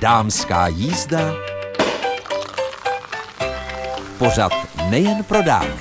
Dámská jízda. Pořad nejen pro dámy.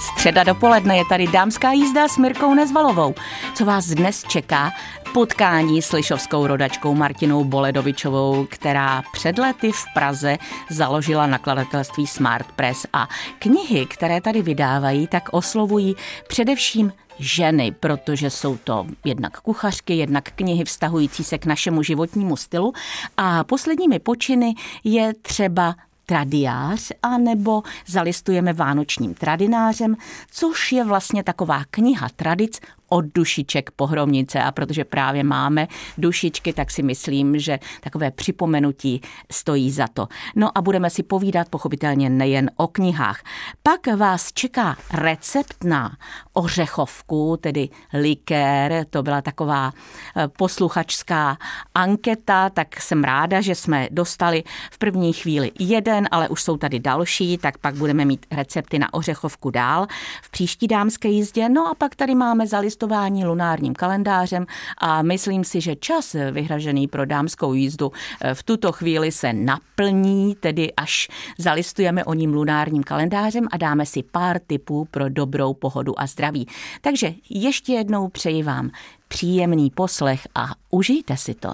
Středa dopoledne je tady dámská jízda s Mirkou Nezvalovou. Co vás dnes čeká? Potkání s lišovskou rodačkou Martinou Boledovičovou, která před lety v Praze založila nakladatelství Smart Press. A knihy, které tady vydávají, tak oslovují především ženy, protože jsou to jednak kuchařky, jednak knihy vztahující se k našemu životnímu stylu. A posledními počiny je třeba tradiář, anebo zalistujeme vánočním tradinářem, což je vlastně taková kniha tradic od dušiček pohromnice a protože právě máme dušičky, tak si myslím, že takové připomenutí stojí za to. No a budeme si povídat pochopitelně nejen o knihách. Pak vás čeká recept na ořechovku, tedy likér, to byla taková eh, posluchačská anketa, tak jsem ráda, že jsme dostali v první chvíli jeden, ale už jsou tady další, tak pak budeme mít recepty na ořechovku dál v příští dámské jízdě. No a pak tady máme zalist cestování lunárním kalendářem a myslím si, že čas vyhražený pro dámskou jízdu eh, v tuto chvíli se naplní, tedy až zalistujeme o ním lunárním kalendářem a dáme si pár tipů pro dobrou pohodu a zdraví. Takže ještě jednou přeji vám příjemný poslech a užijte si to.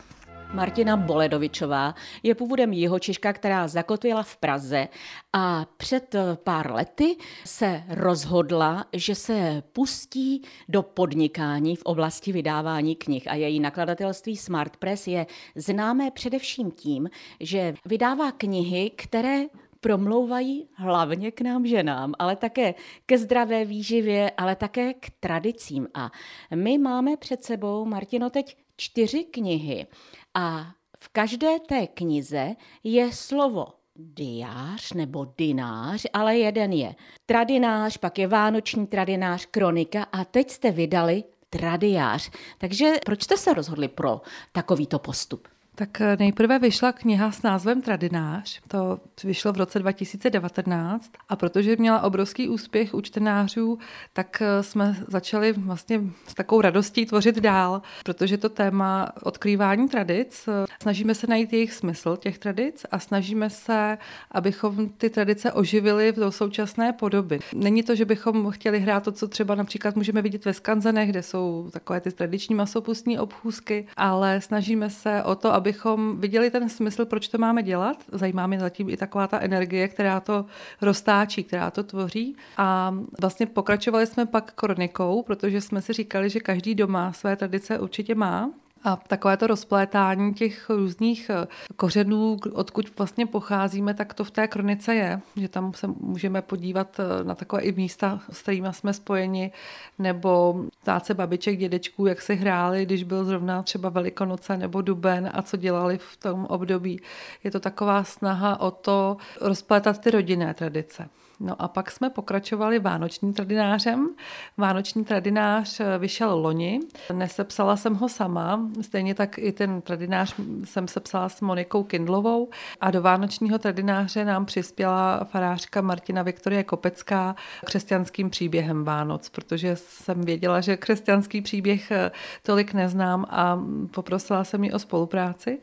Martina Boledovičová je původem Jihočeška, která zakotvila v Praze. A před pár lety se rozhodla, že se pustí do podnikání v oblasti vydávání knih. A její nakladatelství Smart Press je známé především tím, že vydává knihy, které promlouvají hlavně k nám ženám, ale také ke zdravé výživě, ale také k tradicím. A my máme před sebou, Martino, teď čtyři knihy a v každé té knize je slovo diář nebo dinář, ale jeden je tradinář, pak je vánoční tradinář, kronika a teď jste vydali tradiář. Takže proč jste se rozhodli pro takovýto postup? Tak eh, nejprve vyšla kniha s názvem Tradinář. To vyšlo v roce 2019 a protože měla obrovský úspěch u čtenářů, tak eh, jsme začali vlastně s takovou radostí tvořit dál, protože to téma odkrývání tradic, eh, snažíme se najít jejich smysl těch tradic a snažíme se, abychom ty tradice oživili do současné podoby. Není to, že bychom chtěli hrát to, co třeba například můžeme vidět ve skanzenech, kde jsou takové ty tradiční masopustní obchůzky, ale snažíme se o to, abychom viděli ten smysl, proč to máme dělat. Zajímá mě zatím i taková ta energie, která to roztáčí, která to tvoří. A vlastně pokračovali jsme pak kronikou, protože jsme si říkali, že každý doma své tradice určitě má a takové to rozplétání těch různých eh, kořenů, odkud vlastně pocházíme, tak to v té kronice je, že tam se můžeme podívat eh, na takové i místa, s kterými jsme spojeni, nebo ptát se babiček, dědečků, jak se hráli, když byl zrovna třeba Velikonoce nebo Duben a co dělali v tom období. Je to taková snaha o to rozplétat ty rodinné tradice. No a pak jsme pokračovali vánočním tradinářem. Vánoční tradinář eh, vyšel loni, nesepsala jsem ho sama, stejně tak i ten tradinář jsem sepsala s Monikou Kindlovou a do vánočního tradináře nám přispěla farářka Martina Viktorie Kopecká křesťanským příběhem Vánoc, protože jsem věděla, že křesťanský příběh eh, tolik neznám a poprosila jsem ji o spolupráci.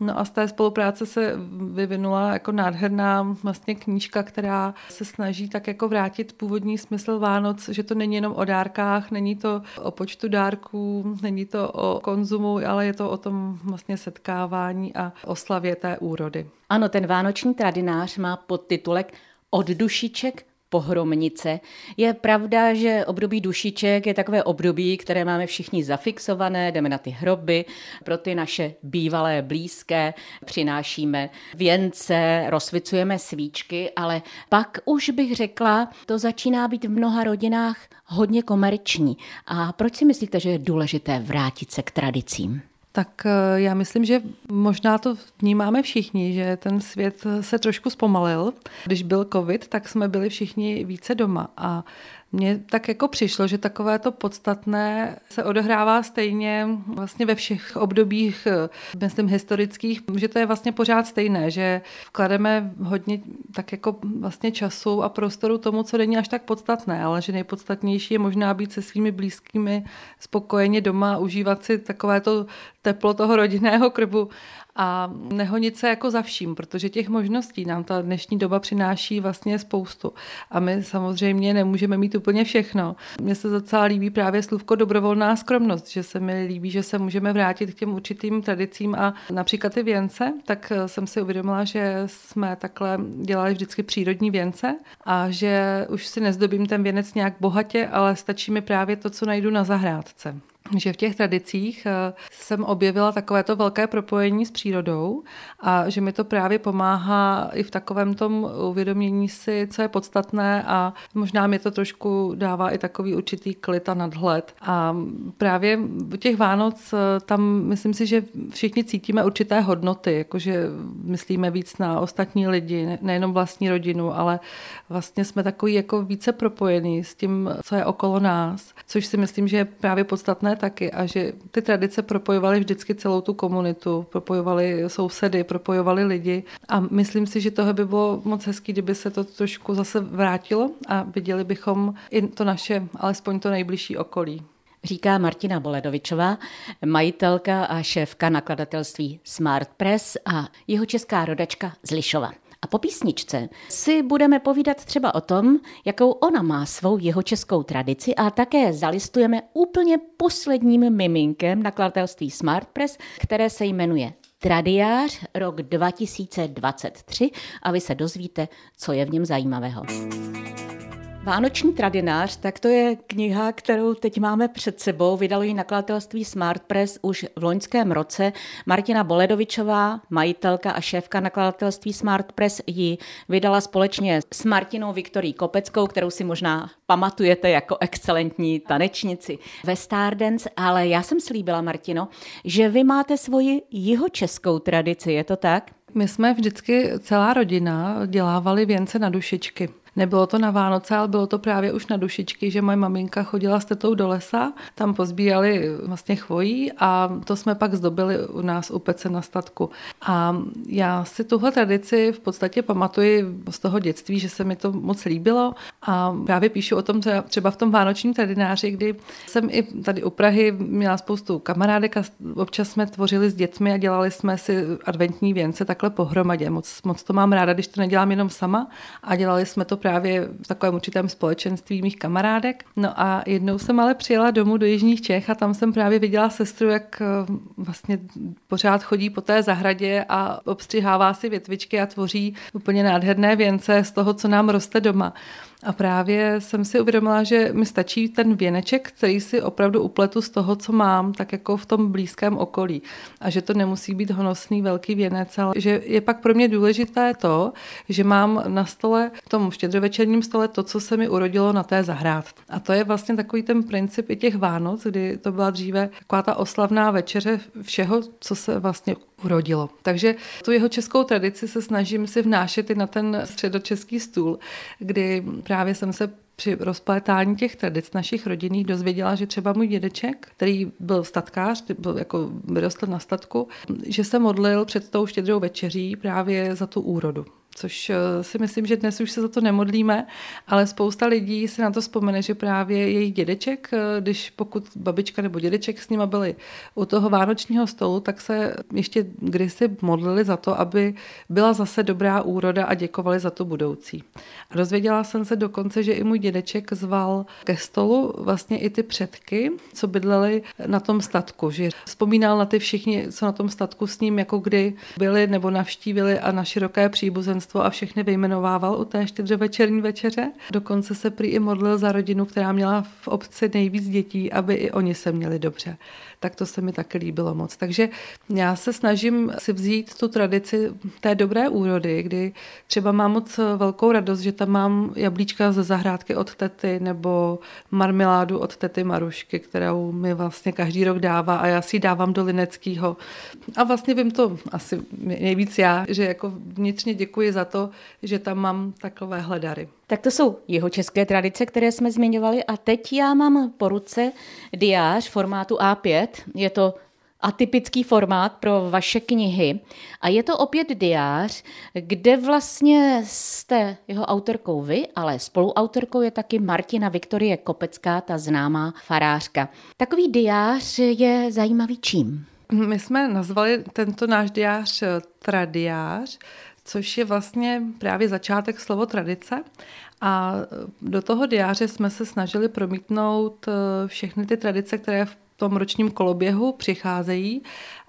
No a z té spolupráce se vyvinula jako nádherná vlastně knížka, která se snaží tak jako vrátit původní smysl Vánoc, že to není jenom o dárkách, není to o počtu dárků, není to o konzumu, ale je to o tom vlastně setkávání a oslavě té úrody. Ano, ten vánoční tradinář má podtitulek Od dušiček pohromnice. Je pravda, že období dušiček je takové období, které máme všichni zafixované, jdeme na ty hroby, pro ty naše bývalé blízké přinášíme věnce, rozsvicujeme svíčky, ale pak už bych řekla, to začíná být v mnoha rodinách hodně komerční. A proč si myslíte, že je důležité vrátit se k tradicím? Tak eh, já myslím, že možná to vnímáme všichni, že ten svět se trošku zpomalil. Když byl covid, tak jsme byli všichni více doma a Mně tak jako přišlo, že takové to podstatné se odehrává stejně vlastně ve všech obdobích, myslím historických, že to je vlastně pořád stejné, že vklademe hodně tak jako vlastně času a prostoru tomu, co není až tak podstatné, ale že nejpodstatnější je možná být se svými blízkými spokojeně doma, užívat si takové to teplo toho rodinného krbu a nehonit se jako za vším, protože těch možností nám ta dnešní doba přináší vlastně spoustu. A my samozřejmě nemůžeme mít úplně všechno. Mně se docela líbí právě slůvko dobrovolná skromnost, že se mi líbí, že se můžeme vrátit k těm určitým tradicím a například ty věnce, tak jsem si uvědomila, že jsme takhle dělali vždycky přírodní věnce a že už si nezdobím ten věnec nějak bohatě, ale stačí mi právě to, co najdu na zahrádce že v těch tradicích eh, jsem objevila takovéto velké propojení s přírodou a že mi to právě pomáhá i v takovém tom uvědomění si, co je podstatné a možná mi to trošku dává i takový určitý klid a nadhled. A právě u těch Vánoc eh, tam myslím si, že všichni cítíme určité hodnoty, jakože myslíme víc na ostatní lidi, nejenom vlastní rodinu, ale vlastně jsme takový jako více propojení s tím, co je okolo nás, což si myslím, že je právě podstatné taky a že ty tradice propojovaly vždycky celou tu komunitu, propojovaly sousedy, propojovaly lidi a myslím si, že toho by bylo moc hezký, kdyby se to trošku zase vrátilo a viděli bychom i to naše, alespoň to nejbližší okolí. Říká Martina Boledovičová, majitelka a šéfka nakladatelství Smart Press a jeho česká rodačka z. A po písničce si budeme povídat třeba o tom, jakou ona má svou jeho českou tradici a také zalistujeme úplně posledním miminkem nakladatelství Smart Press, které se jmenuje Tradiář rok 2023 a vy se dozvíte, co je v něm zajímavého. Vánoční tradinář, tak to je kniha, kterou teď máme před sebou. Vydalo ji nakladatelství Smart Press už v loňském roce. Martina Boledovičová, majitelka a šéfka nakladatelství Smart Press, ji vydala společně s Martinou Viktorí Kopeckou, kterou si možná pamatujete jako excelentní tanečnici ve Stardance, ale já jsem slíbila, Martino, že vy máte svoji jihočeskou tradici, je to tak? My jsme vždycky celá rodina dělávali věnce na dušičky. Nebylo to na Vánoce, ale bylo to právě už na dušičky, že moje maminka chodila s tetou do lesa, tam pozbírali vlastně chvojí a to jsme pak zdobili u nás u pece na statku. A já si tuhle tradici v podstatě pamatuji z toho dětství, že se mi to moc líbilo a právě píšu o tom třeba v tom vánočním tradináři, kdy jsem i tady u Prahy měla spoustu kamarádek a občas jsme tvořili s dětmi a dělali jsme si adventní věnce takhle pohromadě. Moc, moc to mám ráda, když to nedělám jenom sama a dělali jsme to právě v takovém určitém společenství mých kamarádek. No a jednou jsem ale přijela domů do Jižních Čech a tam jsem právě viděla sestru, jak eh, vlastně pořád chodí po té zahradě a obstřihává si větvičky a tvoří úplně nádherné věnce z toho, co nám roste doma. A právě jsem si uvědomila, že mi stačí ten věneček, který si opravdu upletu z toho, co mám, tak jako v tom blízkém okolí. A že to nemusí být honosný velký věnec, ale že je pak pro mě důležité to, že mám na stole, v tom štědrovečerním stole, to, co se mi urodilo na té zahrádce. A to je vlastně takový ten princip i těch Vánoc, kdy to byla dříve taková ta oslavná večeře všeho, co se vlastně urodilo. Takže tu jeho českou tradici se snažím si vnášet i na ten středočeský stůl, kdy právě jsem se při rozplétání těch tradic našich rodinných dozvěděla, že třeba můj dědeček, který byl statkář, byl jako vyrostl na statku, že se modlil před tou štědrou večeří právě za tu úrodu což eh, si myslím, že dnes už se za to nemodlíme, ale spousta lidí si na to vzpomene, že právě jejich dědeček, eh, když pokud babička nebo dědeček s nima byli u toho vánočního stolu, tak se ještě kdysi modlili za to, aby byla zase dobrá úroda a děkovali za tu budoucí. A dozvěděla jsem se dokonce, že i můj dědeček zval ke stolu vlastně i ty předky, co bydleli na tom statku, že vzpomínal na ty všichni, co na tom statku s ním jako kdy byli nebo navštívili a na široké příbuzenství obecenstvo a všechny vyjmenovával u té štědrovečerní večeře. Dokonce se prý i modlil za rodinu, která měla v obci nejvíc dětí, aby i oni se měli dobře tak to se mi taky líbilo moc. Takže já se snažím si vzít tu tradici té dobré úrody, kdy třeba mám moc velkou radost, že tam mám jablíčka ze zahrádky od tety nebo marmeládu od tety Marušky, kterou mi vlastně každý rok dává a já si ji dávám do Lineckého. A vlastně vím to asi nejvíc já, že jako vnitřně děkuji za to, že tam mám takové hledary. Tak to jsou jeho české tradice, které jsme zmiňovali a teď já mám po ruce diář formátu A5. Je to atypický formát pro vaše knihy. A je to opět diář, kde vlastně jste jeho autorkou vy, ale spoluautorkou je taky Martina Viktorie Kopecká, ta známá farářka. Takový diář je zajímavý čím? My jsme nazvali tento náš diář tradiář, což je vlastně právě začátek slovo tradice. A do toho diáře jsme se snažili promítnout eh, všechny ty tradice, které v tom ročním koloběhu přicházejí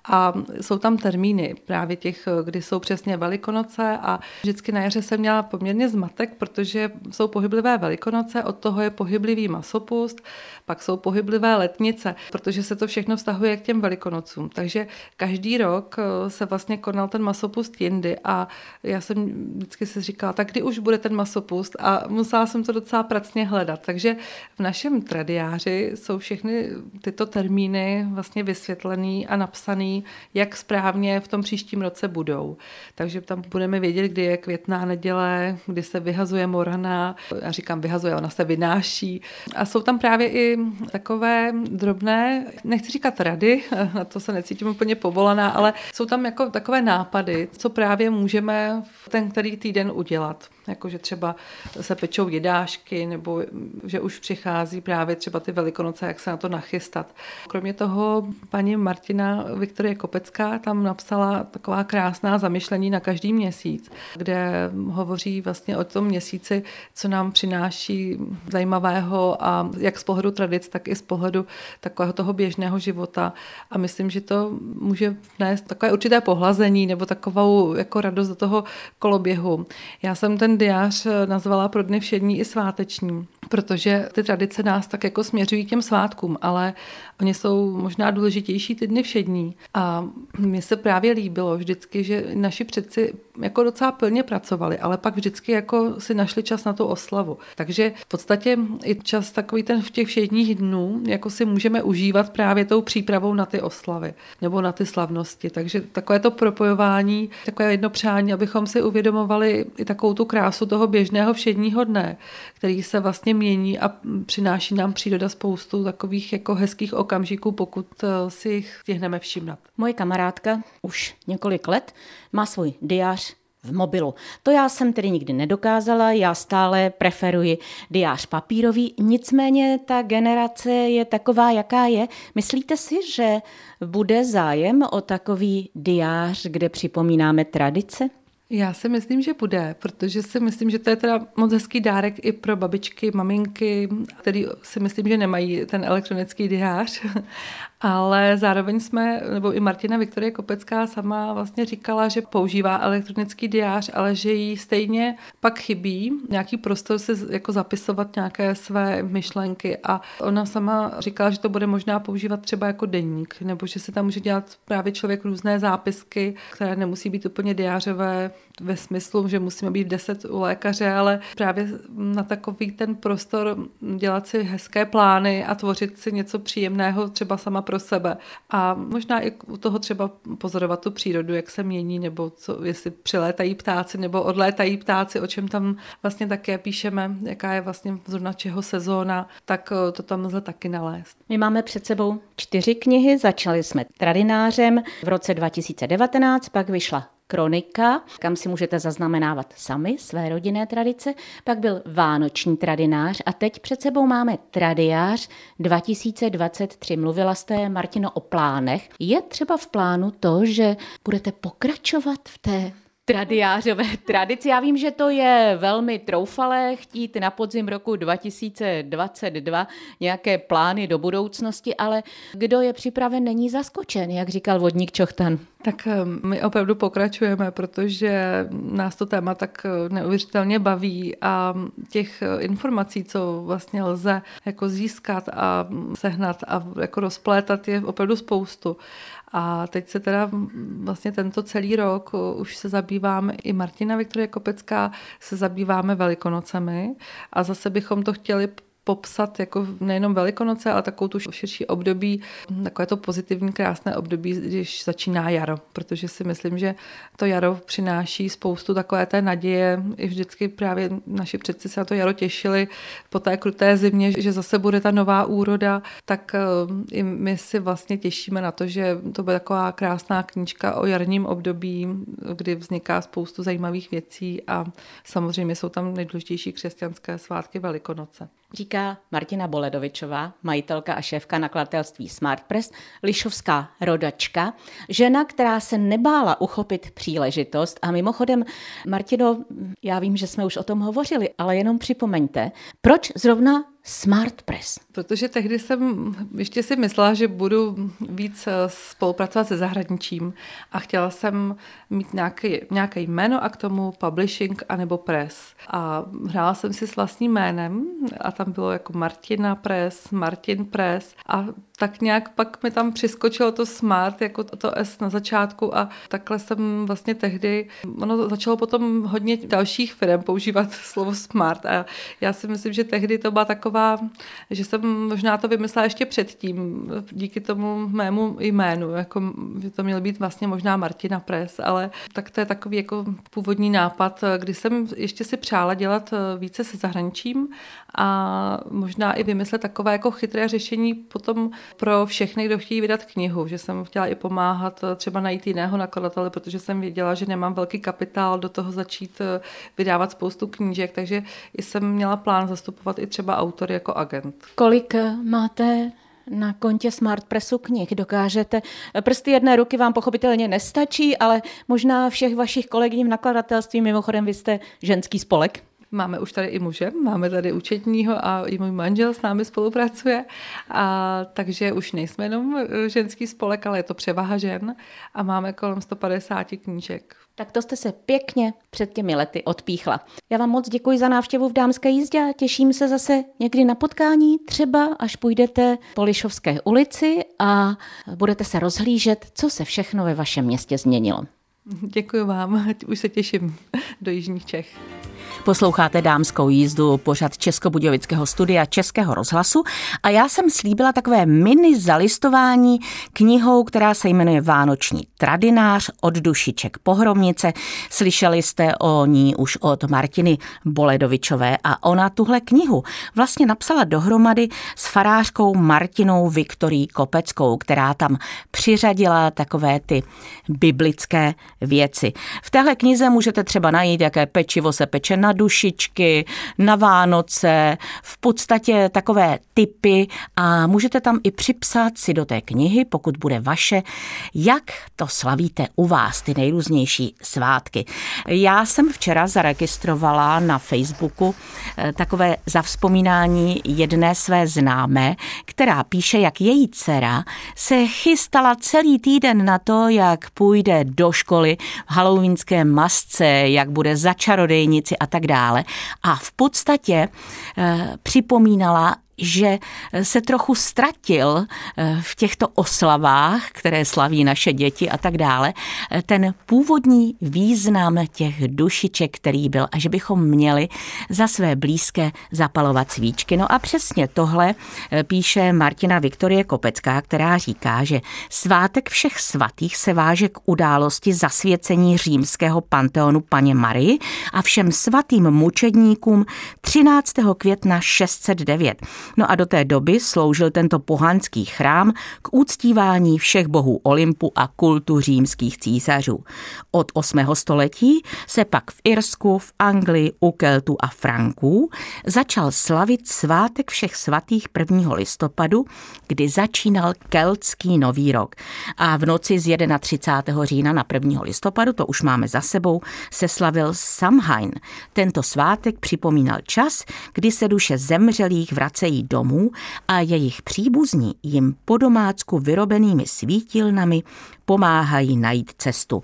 a jsou tam termíny právě těch, kdy jsou přesně Velikonoce a vždycky na jaře jsem měla poměrně zmatek, protože jsou pohyblivé Velikonoce, od toho je pohyblivý masopust, pak jsou pohyblivé letnice, protože se to všechno vztahuje k těm Velikonocům. Takže každý rok eh, se vlastně konal ten masopust jindy a já jsem vždycky si říkala, tak kdy už bude ten masopust a musela jsem to docela pracně hledat. Takže v našem tradiáři jsou všechny tyto termíny vlastně vysvětlený a napsaný jak správně v tom příštím roce budou. Takže tam budeme vědět, kdy je květná neděle, kdy se vyhazuje morana, já říkám vyhazuje, ona se vynáší. A jsou tam právě i takové drobné, nechci říkat rady, na to se necítím úplně povolaná, ale jsou tam jako takové nápady, co právě můžeme v ten který týden udělat jako že třeba se pečou jedášky, nebo že už přichází právě třeba ty velikonoce, jak se na to nachystat. Kromě toho paní Martina Viktorie Kopecká tam napsala taková krásná zamyšlení na každý měsíc, kde hovoří vlastně o tom měsíci, co nám přináší zajímavého a jak z pohledu tradic, tak i z pohledu takového toho běžného života. A myslím, že to může vnést takové určité pohlazení nebo takovou jako radost do toho koloběhu. Já jsem ten diář eh, nazvala pro dny všední i sváteční protože ty tradice nás tak jako směřují k těm svátkům, ale oni jsou možná důležitější ty dny všední. A mně se právě líbilo vždycky, že naši předci jako docela plně pracovali, ale pak vždycky jako si našli čas na tu oslavu. Takže v podstatě i čas takový ten v těch všedních dnů, jako si můžeme užívat právě tou přípravou na ty oslavy nebo na ty slavnosti. Takže takové to propojování, takové jedno přání, abychom si uvědomovali i takovou tu krásu toho běžného všedního dne, který se vlastně mění a přináší nám příroda spoustu takových jako hezkých okamžiků, pokud eh, si jich stihneme všimnout. Moje kamarádka už několik let má svůj diář v mobilu. To já jsem tedy nikdy nedokázala, já stále preferuji diář papírový, nicméně ta generace je taková, jaká je. Myslíte si, že bude zájem o takový diář, kde připomínáme tradice? Já si myslím, že bude, protože si myslím, že to je teda moc hezký dárek i pro babičky, maminky, který si myslím, že nemají ten elektronický diář. Ale zároveň jsme, nebo i Martina Viktorie Kopecká sama vlastně říkala, že používá elektronický diář, ale že jí stejně pak chybí nějaký prostor si jako zapisovat nějaké své myšlenky. A ona sama říkala, že to bude možná používat třeba jako denník, nebo že se tam může dělat právě člověk různé zápisky, které nemusí být úplně diářové, ve smyslu, že musíme být v 10 u lékaře, ale právě na takový ten prostor dělat si hezké plány a tvořit si něco příjemného třeba sama pro sebe. A možná i u toho třeba pozorovat tu přírodu, jak se mění, nebo co, jestli přilétají ptáci nebo odlétají ptáci, o čem tam vlastně také píšeme, jaká je vlastně zrovna čeho sezóna, tak eh, to tam lze taky nalézt. My máme před sebou čtyři knihy, začali jsme tradinářem v roce 2019, pak vyšla kronika, kam si můžete zaznamenávat sami své rodinné tradice, pak byl vánoční tradinář a teď před sebou máme tradiář 2023. Mluvila jste, Martino, o plánech. Je třeba v plánu to, že budete pokračovat v té tradiářové tradici. Já vím, že to je velmi troufalé chtít na podzim roku 2022 nějaké plány do budoucnosti, ale kdo je připraven, není zaskočen, jak říkal vodník Čochtan. Tak eh, my opravdu pokračujeme, protože nás to téma tak eh, neuvěřitelně baví a těch eh, informací, co vlastně lze jako získat a sehnat a jako rozplétat je opravdu spoustu. A teď se teda vlastně tento celý rok už se zabýváme, i Martina Viktorie Kopecká se zabýváme velikonocemi. A zase bychom to chtěli popsat jako nejenom Velikonoce, ale takovou tu širší období, takové to pozitivní, krásné období, když začíná jaro, protože si myslím, že to jaro přináší spoustu takové té naděje. I vždycky právě naši předci se na to jaro těšili po té kruté zimě, že zase bude ta nová úroda, tak eh, i my si vlastně těšíme na to, že to bude taková krásná knížka o jarním období, kdy vzniká spoustu zajímavých věcí a samozřejmě jsou tam nejdůležitější křesťanské svátky Velikonoce. Říká Martina Boledovičová, majitelka a šéfka nakladatelství Smart Press, lišovská rodačka, žena, která se nebála uchopit příležitost. A mimochodem, Martino, já vím, že jsme už o tom hovořili, ale jenom připomeňte, proč zrovna Smart Press. Protože tehdy jsem ještě si myslela, že budu víc eh, spolupracovat se zahraničím a chtěla jsem mít nějaký, nějaké jméno a k tomu publishing anebo press. A hrála jsem si s vlastním jménem a tam bylo jako Martina Press, Martin Press a tak nějak pak mi tam přiskočilo to smart, jako to S na začátku a takhle jsem vlastně tehdy, ono začalo potom hodně dalších firm používat slovo smart a já si myslím, že tehdy to byla taková, že jsem možná to vymyslela ještě předtím, díky tomu mému jménu, jako, že to měl být vlastně možná Martina Press, ale tak to je takový jako původní nápad, kdy jsem ještě si přála dělat více se zahraničím a možná i vymyslet takové jako chytré řešení potom pro všechny, kdo chtějí vydat knihu, že jsem chtěla i pomáhat eh, třeba najít jiného nakladatele, protože jsem věděla, že nemám velký kapitál do toho začít eh, vydávat spoustu knížek, takže jsem měla plán zastupovat i třeba autory jako agent. Kolik máte na kontě Smartpressu knih dokážete. Prsty jedné ruky vám pochopitelně nestačí, ale možná všech vašich kolegyň v nakladatelství, mimochodem vy jste ženský spolek. Máme už tady i muže, máme tady účetního a i můj manžel s námi spolupracuje, a, takže už nejsme jenom e, ženský spolek, ale je to převaha žen a máme kolem 150 knížek. Tak to jste se pěkně před těmi lety odpíchla. Já vám moc děkuji za návštěvu v Dámské jízdě a těším se zase někdy na potkání, třeba až půjdete po Lišovské ulici a budete se rozhlížet, co se všechno ve vašem městě změnilo. Děkuji vám, už se těším do Jižních Čech. Posloucháte dámskou jízdu pořad Českobudějovického studia Českého rozhlasu a já jsem slíbila takové mini zalistování knihou, která se jmenuje Vánoční tradinář od dušiček Pohromnice. Slyšeli jste o ní už od Martiny Boledovičové a ona tuhle knihu vlastně napsala dohromady s farářkou Martinou Viktorí Kopeckou, která tam přiřadila takové ty biblické věci. V téhle knize můžete třeba najít, jaké pečivo se peče na dušičky, na Vánoce, v podstatě takové typy a můžete tam i připsat si do té knihy, pokud bude vaše, jak to slavíte u vás, ty nejrůznější svátky. Já jsem včera zaregistrovala na Facebooku eh, takové zavzpomínání jedné své známé, která píše, jak její dcera se chystala celý týden na to, jak půjde do školy v halloweenské masce, jak bude za čarodejnici a tak tak dále. A v podstatě eh, připomínala že se trochu ztratil eh, v těchto oslavách, které slaví naše děti a tak dále, eh, ten původní význam těch dušiček, který byl a že bychom měli za své blízké zapalovat svíčky. No a přesně tohle eh, píše Martina Viktorie Kopecká, která říká, že svátek všech svatých se váže k události zasvěcení římského panteonu paně Marii a všem svatým mučedníkům 13. května 609. No a do té doby sloužil tento pohanský chrám k úctívání všech bohů Olympu a kultu římských císařů. Od 8. století se pak v Irsku, v Anglii, u Keltu a Franků začal slavit svátek všech svatých 1. listopadu, kdy začínal keltský nový rok. A v noci z 31. října na 1. listopadu, to už máme za sebou, se slavil Samhain. Tento svátek připomínal čas, kdy se duše zemřelých vracejí domů a jejich příbuzní jim po domácku vyrobenými svítilnami pomáhají najít cestu.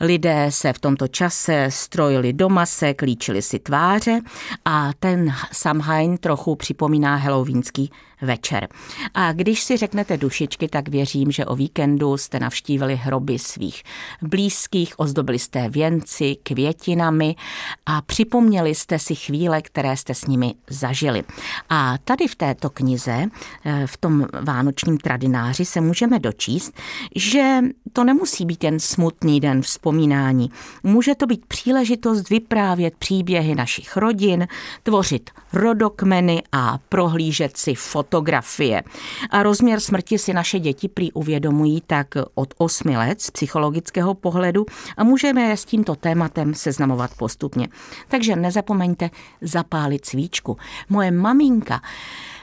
Lidé se v tomto čase strojili doma se, klíčili si tváře a ten Samhain trochu připomíná halloweenský večer. A když si řeknete dušičky, tak věřím, že o víkendu jste navštívili hroby svých blízkých, ozdobili jste věnci květinami a připomněli jste si chvíle, které jste s nimi zažili. A tady v této knize, eh, v tom vánočním tradináři se můžeme dočíst, že to nemusí být jen smutný den vzpomínání. Může to být příležitost vyprávět příběhy našich rodin, tvořit rodokmeny a prohlížet si fotografie. A rozměr smrti si naše děti prý uvědomují tak od 8 let z psychologického pohledu a můžeme je s tímto tématem seznamovat postupně. Takže nezapomeňte zapálit svíčku. Moje maminka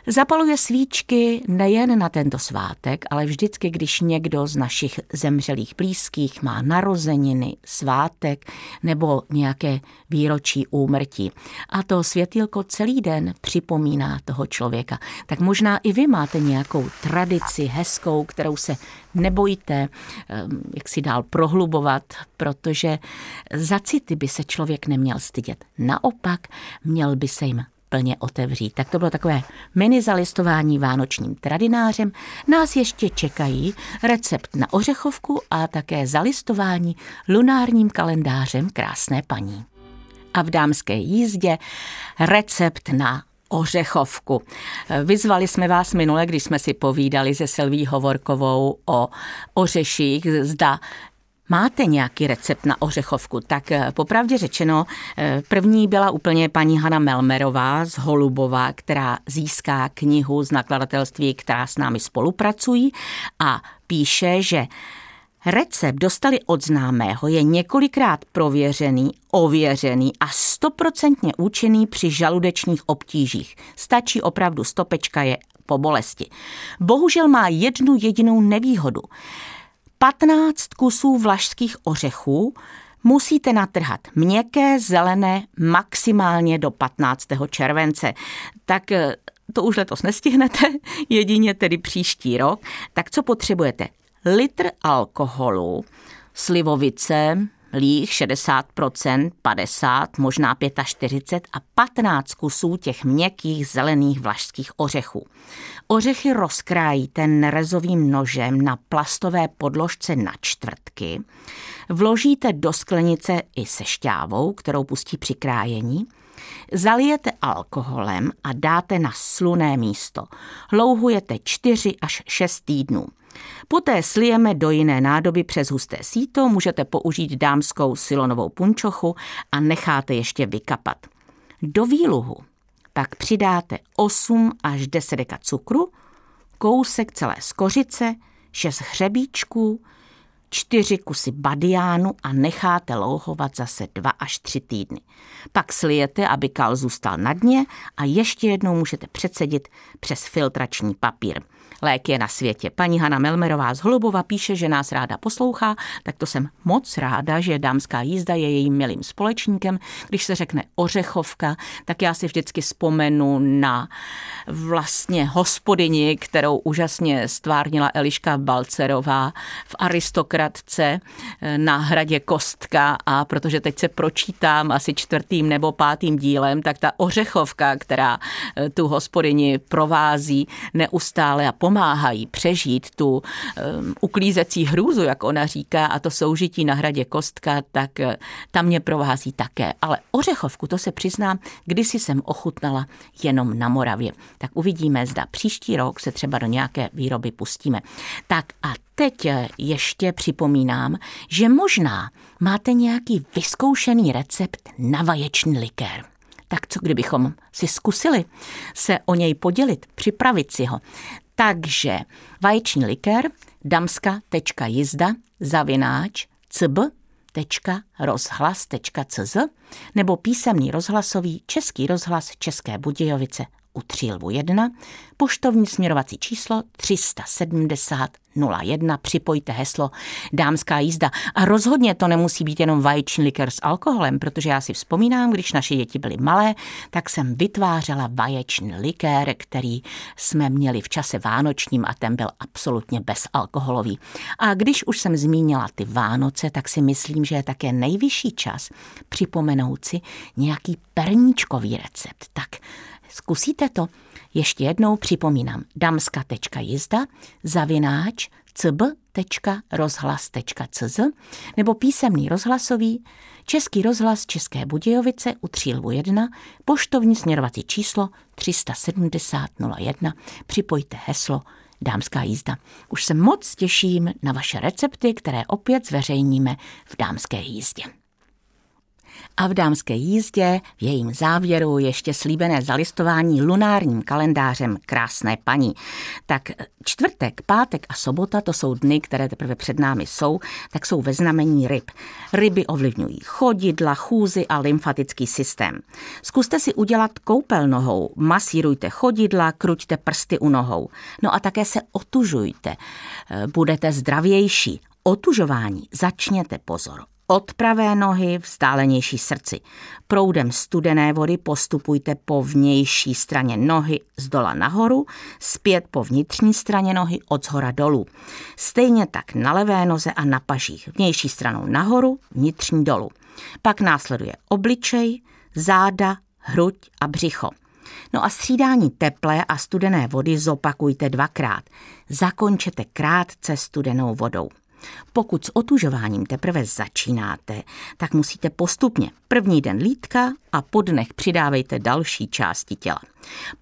Zapaluje svíčky nejen na tento svátek, ale vždycky, když někdo z našich zemřelých blízkých má narozeniny, svátek nebo nějaké výročí úmrtí. A to světýlko celý den připomíná toho člověka. Tak možná i vy máte nějakou tradici hezkou, kterou se nebojte, ehm, jak si dál prohlubovat, protože za city by se člověk neměl stydět. Naopak, měl by se jim plně otevřít. Tak to bylo takové mini zalistování vánočním tradinářem. Nás ještě čekají recept na ořechovku a také zalistování lunárním kalendářem krásné paní. A v dámské jízdě recept na ořechovku. Vyzvali jsme vás minule, když jsme si povídali se Silví Hovorkovou o ořeších, zda Máte nějaký recept na ořechovku? Tak eh, popravdě řečeno, eh, první byla úplně paní Hanna Melmerová z Holubova, která získá knihu z nakladatelství, která s námi spolupracují a píše, že Recept dostali od známého, je několikrát prověřený, ověřený a stoprocentně účinný při žaludečních obtížích. Stačí opravdu stopečka je po bolesti. Bohužel má jednu jedinou nevýhodu. 15 kusů vlašských ořechů musíte natrhat měkké, zelené, maximálně do 15. července. Tak eh, to už letos nestihnete, jedině tedy příští rok. Tak co potřebujete? Litr alkoholu, slivovice, líh 60%, 50, možná 45 a 15 kusů těch měkkých zelených vlašských ořechů. Ořechy rozkrájíte nerezovým nožem na plastové podložce na čtvrtky, vložíte do sklenice i se šťávou, kterou pustí při krájení, Zalijete alkoholem a dáte na sluné místo. Hlouhujete 4 až 6 týdnů. Poté slijeme do jiné nádoby přes husté síto, můžete použít dámskou silonovou punčochu a necháte ještě vykapat. Do výluhu pak přidáte 8 až 10 deka cukru, kousek celé skořice, 6 hřebíčků, čtyři kusy badiánu a necháte louhovat zase dva až tři týdny. Pak slijete, aby kal zůstal na dně a ještě jednou můžete předsedit přes filtrační papír. Lék je na světě. Paní Hana Melmerová z Holubova píše, že nás ráda poslouchá, tak to jsem moc ráda, že dámská jízda je jejím milým společníkem. Když se řekne ořechovka, tak já si vždycky vzpomenu na vlastně hospodyni, kterou úžasně stvárnila Eliška Balcerová v Aristokratce eh, na hradě Kostka a protože teď se pročítám asi čtvrtým nebo pátým dílem, tak ta ořechovka, která eh, tu hospodyni provází neustále a pomáhají přežít tu um, uklízecí hrůzu, jak ona říká, a to soužití na hradě Kostka, tak uh, tam mě provází také. Ale ořechovku, to se přiznám, kdysi jsem ochutnala jenom na Moravě. Tak uvidíme, zda příští rok se třeba do nějaké výroby pustíme. Tak a teď uh, ještě připomínám, že možná máte nějaký vyzkoušený recept na vaječný likér. Tak co kdybychom si zkusili se o něj podělit, připravit si ho. Takže vaječný likér damska.jizda zavináč cb.rozhlas.cz nebo písemný rozhlasový Český rozhlas České Budějovice u Třílvu 1, poštovní směrovací číslo 370 01, připojte heslo dámská jízda. A rozhodně to nemusí být jenom vaječný likér s alkoholem, protože já si vzpomínám, když naše děti byly malé, tak jsem vytvářela vaječný likér, který jsme měli v čase vánočním a ten byl absolutně bezalkoholový. A když už jsem zmínila ty Vánoce, tak si myslím, že je také nejvyšší čas připomenout si nějaký perníčkový recept. Zkusíte to? Ještě jednou připomínám damska.jizda zavináč cb.rozhlas.cz nebo písemný rozhlasový Český rozhlas České Budějovice u Třílvu 1, poštovní směrovací číslo 370 01. Připojte heslo Dámská jízda. Už se moc těším na vaše recepty, které opět zveřejníme v Dámské jízdě. A v dámské jízdě v jejím závěru ještě slíbené zalistování lunárním kalendářem krásné paní. Tak čtvrtek, pátek a sobota, to jsou dny, které teprve před námi jsou, tak jsou ve znamení ryb. Ryby ovlivňují chodidla, chůzy a lymfatický systém. Zkuste si udělat koupel nohou, masírujte chodidla, kruťte prsty u nohou. No a také se otužujte, budete zdravější. Otužování začněte pozor od pravé nohy vzdálenější srdci. Proudem studené vody postupujte po vnější straně nohy z dola nahoru, zpět po vnitřní straně nohy od zhora dolů. Stejně tak na levé noze a na pažích. Vnější stranou nahoru, vnitřní dolů. Pak následuje obličej, záda, hruď a břicho. No a střídání teplé a studené vody zopakujte dvakrát. Zakončete krátce studenou vodou. Pokud s otužováním teprve začínáte, tak musíte postupně první den lítka a po dnech přidávejte další části těla.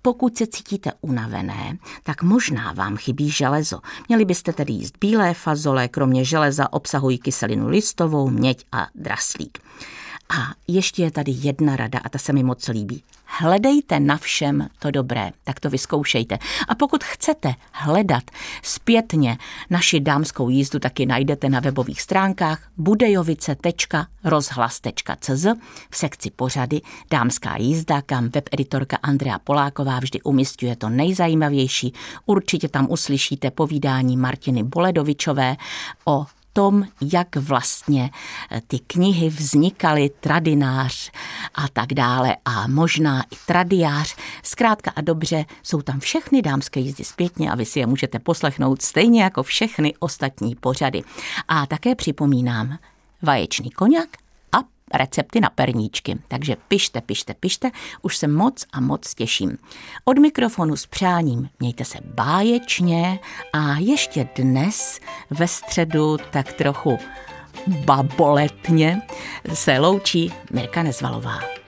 Pokud se cítíte unavené, tak možná vám chybí železo. Měli byste tedy jíst bílé fazole, kromě železa obsahují kyselinu listovou, měď a draslík. A ještě je tady jedna rada a ta se mi moc líbí. Hledejte na všem to dobré, tak to vyzkoušejte. A pokud chcete hledat zpětně naši dámskou jízdu, taky najdete na webových stránkách budejovice.rozhlas.cz v sekci pořady Dámská jízda, kam webeditorka Andrea Poláková vždy umistuje to nejzajímavější. Určitě tam uslyšíte povídání Martiny Boledovičové o tom, jak vlastně eh, ty knihy vznikaly, tradinář a tak dále a možná i tradiář. Zkrátka a dobře, jsou tam všechny dámské jízdy zpětně a vy si je můžete poslechnout stejně jako všechny ostatní pořady. A také připomínám, vaječný koněk recepty na perníčky. Takže pište, pište, pište, už se moc a moc těším. Od mikrofonu s přáním mějte se báječně a ještě dnes ve středu tak trochu baboletně se loučí Mirka Nezvalová.